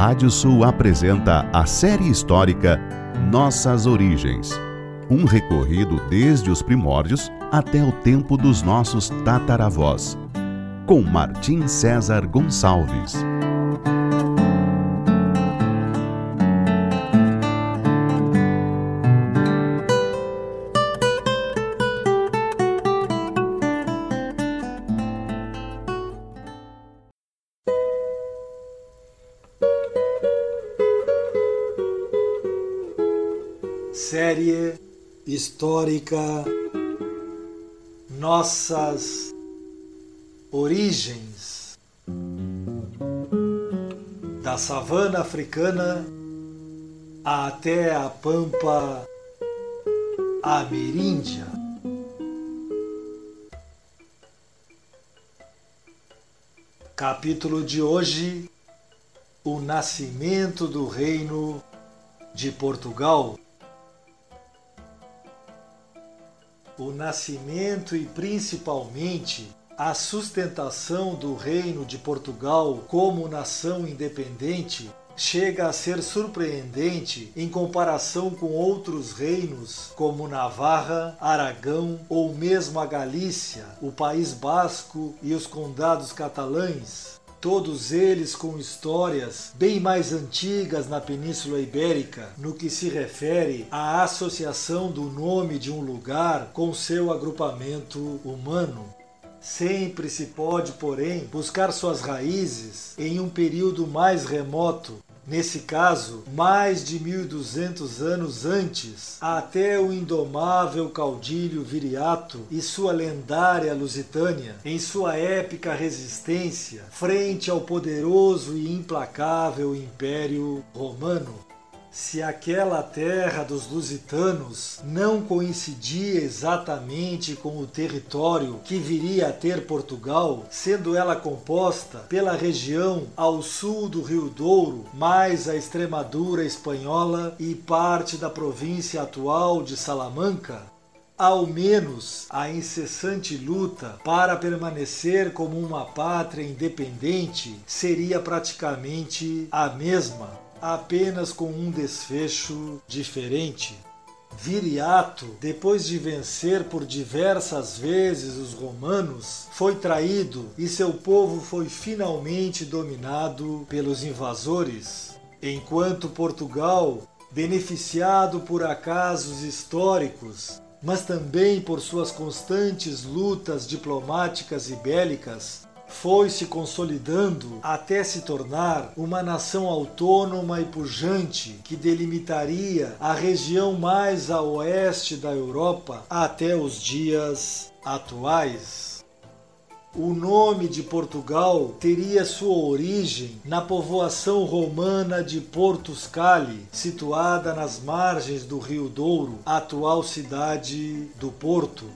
Rádio Sul apresenta a série histórica Nossas Origens. Um recorrido desde os primórdios até o tempo dos nossos tataravós. Com Martim César Gonçalves. Série histórica Nossas Origens da savana africana até a pampa ameríndia. Capítulo de hoje: O nascimento do Reino de Portugal. O nascimento e principalmente a sustentação do Reino de Portugal como nação independente chega a ser surpreendente em comparação com outros reinos como Navarra, Aragão ou mesmo a Galícia, o País Basco e os condados catalães, todos eles com histórias bem mais antigas na Península Ibérica, no que se refere à associação do nome de um lugar com seu agrupamento humano. Sempre se pode, porém, buscar suas raízes em um período mais remoto, Nesse caso, mais de 1200 anos antes, até o indomável caudilho Viriato e sua lendária Lusitânia, em sua épica resistência frente ao poderoso e implacável Império Romano se aquela terra dos lusitanos não coincidia exatamente com o território que viria a ter Portugal, sendo ela composta pela região ao sul do Rio Douro, mais a Extremadura espanhola e parte da província atual de Salamanca, ao menos a incessante luta para permanecer como uma pátria independente seria praticamente a mesma apenas com um desfecho diferente. Viriato, depois de vencer por diversas vezes os romanos, foi traído e seu povo foi finalmente dominado pelos invasores. Enquanto Portugal, beneficiado por acasos históricos, mas também por suas constantes lutas diplomáticas e bélicas, foi se consolidando até se tornar uma nação autônoma e pujante que delimitaria a região mais a oeste da Europa até os dias atuais. O nome de Portugal teria sua origem na povoação romana de Portus Cali, situada nas margens do Rio Douro, atual cidade do Porto.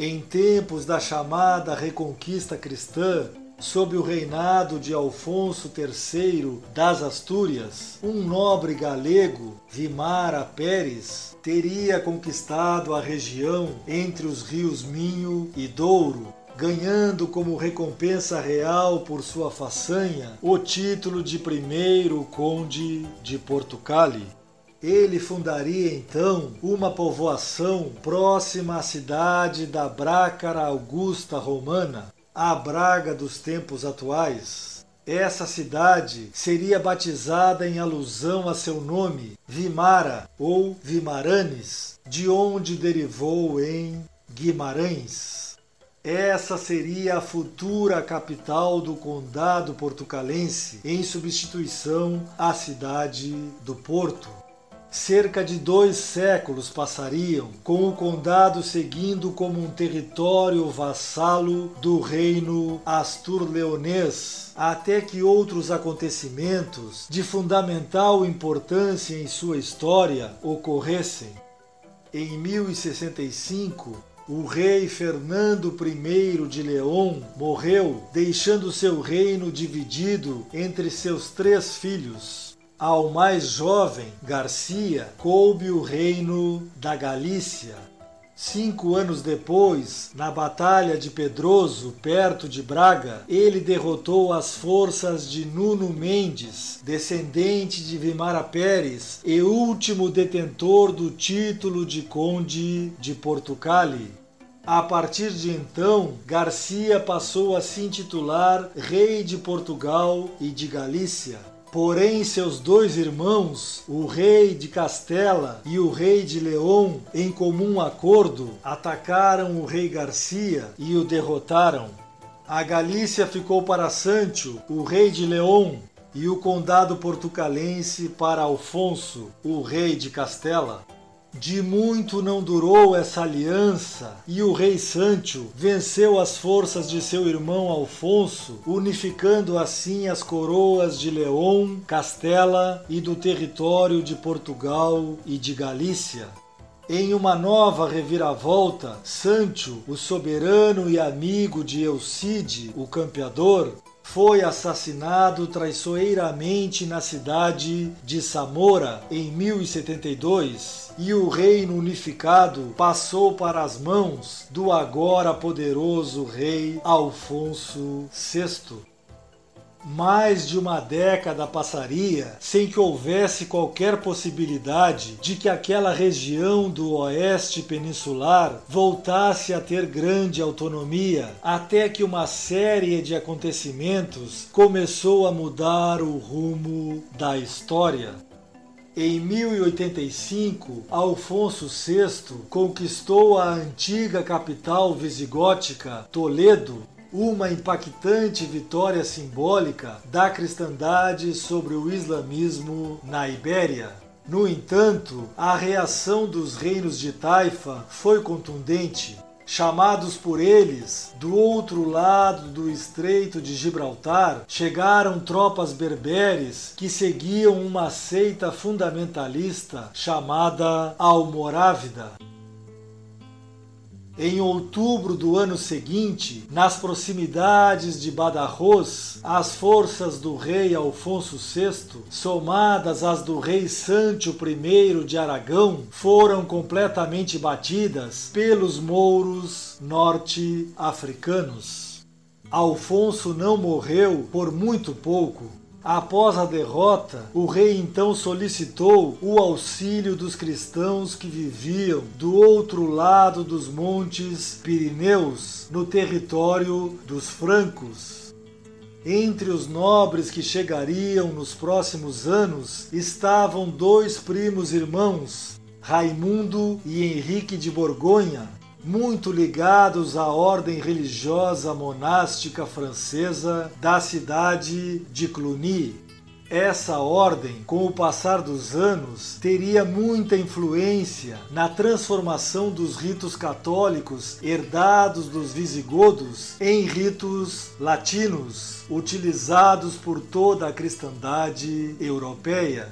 Em tempos da chamada Reconquista Cristã, sob o reinado de Alfonso III das Astúrias, um nobre galego, Vimara Pérez, teria conquistado a região entre os rios Minho e Douro, ganhando como recompensa real por sua façanha o título de primeiro conde de Portugal. Ele fundaria então uma povoação próxima à cidade da Brácara Augusta Romana, a Braga dos tempos atuais. Essa cidade seria batizada em alusão a seu nome, Vimara ou Vimaranes, de onde derivou em Guimarães. Essa seria a futura capital do condado portucalense, em substituição à cidade do Porto. Cerca de dois séculos passariam, com o condado seguindo como um território vassalo do reino astur-leonês, até que outros acontecimentos de fundamental importância em sua história ocorressem. Em 1065, o rei Fernando I de León morreu, deixando seu reino dividido entre seus três filhos. Ao mais jovem, Garcia, coube o reino da Galícia. Cinco anos depois, na Batalha de Pedroso, perto de Braga, ele derrotou as forças de Nuno Mendes, descendente de Vimara Pérez e último detentor do título de Conde de Portugal. A partir de então, Garcia passou a se intitular Rei de Portugal e de Galícia. Porém, seus dois irmãos, o rei de Castela e o rei de León, em comum acordo, atacaram o rei Garcia e o derrotaram. A Galícia ficou para Sancho, o rei de León, e o condado portucalense para Alfonso, o rei de Castela. De muito não durou essa aliança, e o rei Sancho venceu as forças de seu irmão Alfonso, unificando assim as coroas de León, Castela e do território de Portugal e de Galícia. Em uma nova reviravolta, Sancho, o soberano e amigo de Eucide, o campeador, foi assassinado traiçoeiramente na cidade de Samora em 1072 e o reino unificado passou para as mãos do agora poderoso rei Alfonso VI mais de uma década passaria sem que houvesse qualquer possibilidade de que aquela região do oeste peninsular voltasse a ter grande autonomia, até que uma série de acontecimentos começou a mudar o rumo da história. Em 1085, Alfonso VI conquistou a antiga capital visigótica, Toledo, uma impactante vitória simbólica da cristandade sobre o islamismo na Ibéria. No entanto, a reação dos reinos de Taifa foi contundente. Chamados por eles, do outro lado do Estreito de Gibraltar, chegaram tropas berberes que seguiam uma seita fundamentalista chamada Almorávida. Em outubro do ano seguinte, nas proximidades de Badajoz, as forças do rei Alfonso VI, somadas às do rei Sancho I de Aragão, foram completamente batidas pelos mouros norte-africanos. Alfonso não morreu por muito pouco, Após a derrota, o rei então solicitou o auxílio dos cristãos que viviam do outro lado dos montes Pirineus, no território dos francos. Entre os nobres que chegariam nos próximos anos estavam dois primos irmãos, Raimundo e Henrique de Borgonha, muito ligados à ordem religiosa monástica francesa da cidade de Cluny. Essa ordem, com o passar dos anos, teria muita influência na transformação dos ritos católicos herdados dos visigodos em ritos latinos, utilizados por toda a cristandade europeia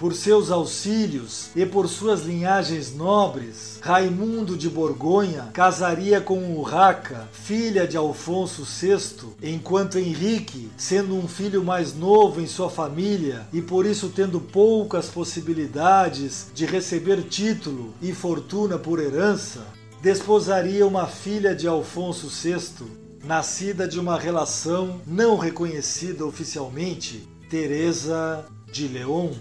por seus auxílios e por suas linhagens nobres, Raimundo de Borgonha casaria com Urraca, filha de Alfonso VI, enquanto Henrique, sendo um filho mais novo em sua família e por isso tendo poucas possibilidades de receber título e fortuna por herança, desposaria uma filha de Alfonso VI, nascida de uma relação não reconhecida oficialmente, Teresa de León.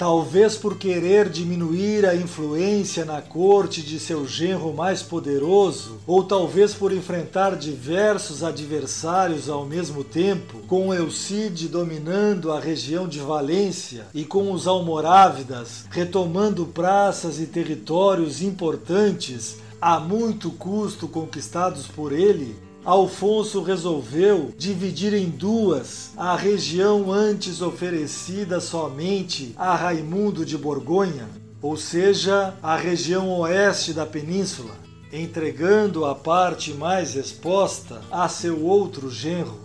Talvez por querer diminuir a influência na corte de seu genro mais poderoso, ou talvez por enfrentar diversos adversários ao mesmo tempo, com Elcide dominando a região de Valência e com os almorávidas retomando praças e territórios importantes a muito custo conquistados por ele, Alfonso resolveu dividir em duas a região antes oferecida somente a Raimundo de Borgonha, ou seja, a região oeste da península, entregando a parte mais exposta a seu outro genro.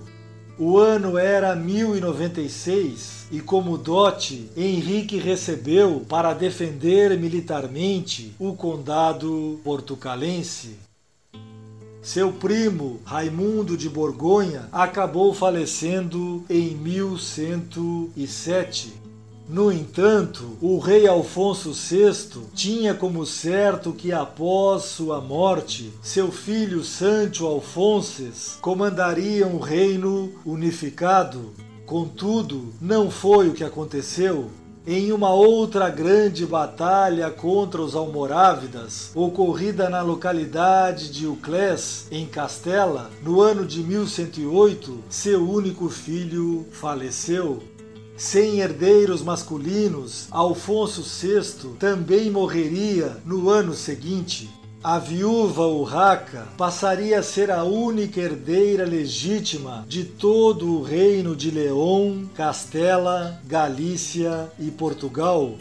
O ano era 1096 e, como dote, Henrique recebeu para defender militarmente o condado portucalense. Seu primo, Raimundo de Borgonha, acabou falecendo em 1107. No entanto, o rei Alfonso VI tinha como certo que após sua morte, seu filho Sancho Alfonses comandaria um reino unificado. Contudo, não foi o que aconteceu. Em uma outra grande batalha contra os Almorávidas, ocorrida na localidade de Uclés, em Castela, no ano de 1108, seu único filho faleceu. Sem herdeiros masculinos, Alfonso VI também morreria no ano seguinte. A viúva Urraca passaria a ser a única herdeira legítima de todo o reino de León, Castela, Galícia e Portugal.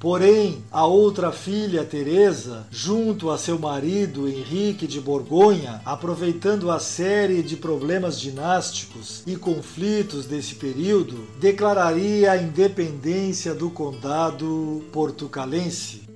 Porém, a outra filha, Teresa, junto a seu marido Henrique de Borgonha, aproveitando a série de problemas dinásticos e conflitos desse período, declararia a independência do condado portucalense.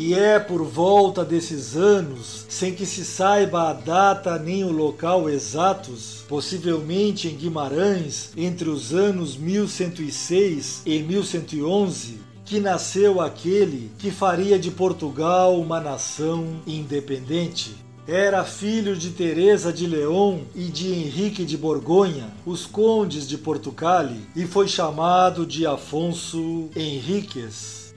E é por volta desses anos, sem que se saiba a data nem o local exatos, possivelmente em Guimarães, entre os anos 1106 e 1111, que nasceu aquele que faria de Portugal uma nação independente. Era filho de Teresa de León e de Henrique de Borgonha, os condes de Portugal, e foi chamado de Afonso Henriques.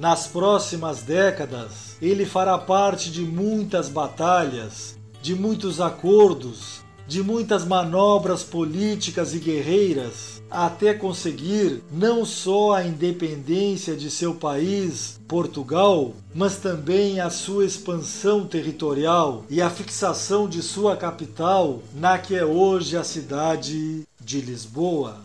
Nas próximas décadas, ele fará parte de muitas batalhas, de muitos acordos, de muitas manobras políticas e guerreiras, até conseguir não só a independência de seu país, Portugal, mas também a sua expansão territorial e a fixação de sua capital na que é hoje a cidade de Lisboa.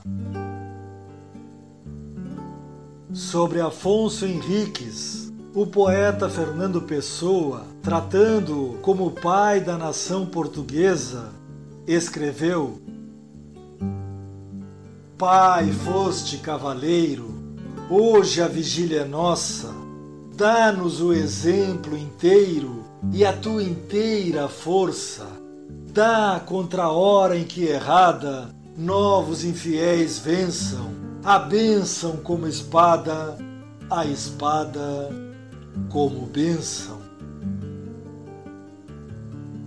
Sobre Afonso Henriques, o poeta Fernando Pessoa, tratando como pai da nação portuguesa, escreveu Pai, foste cavaleiro, hoje a vigília é nossa. Dá-nos o exemplo inteiro e a tua inteira força. Dá contra a hora em que errada novos infiéis vençam, a bênção como espada, a espada como bênção.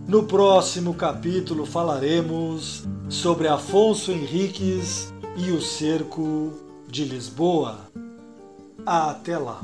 No próximo capítulo falaremos sobre Afonso Henriques e o cerco de Lisboa. Até lá!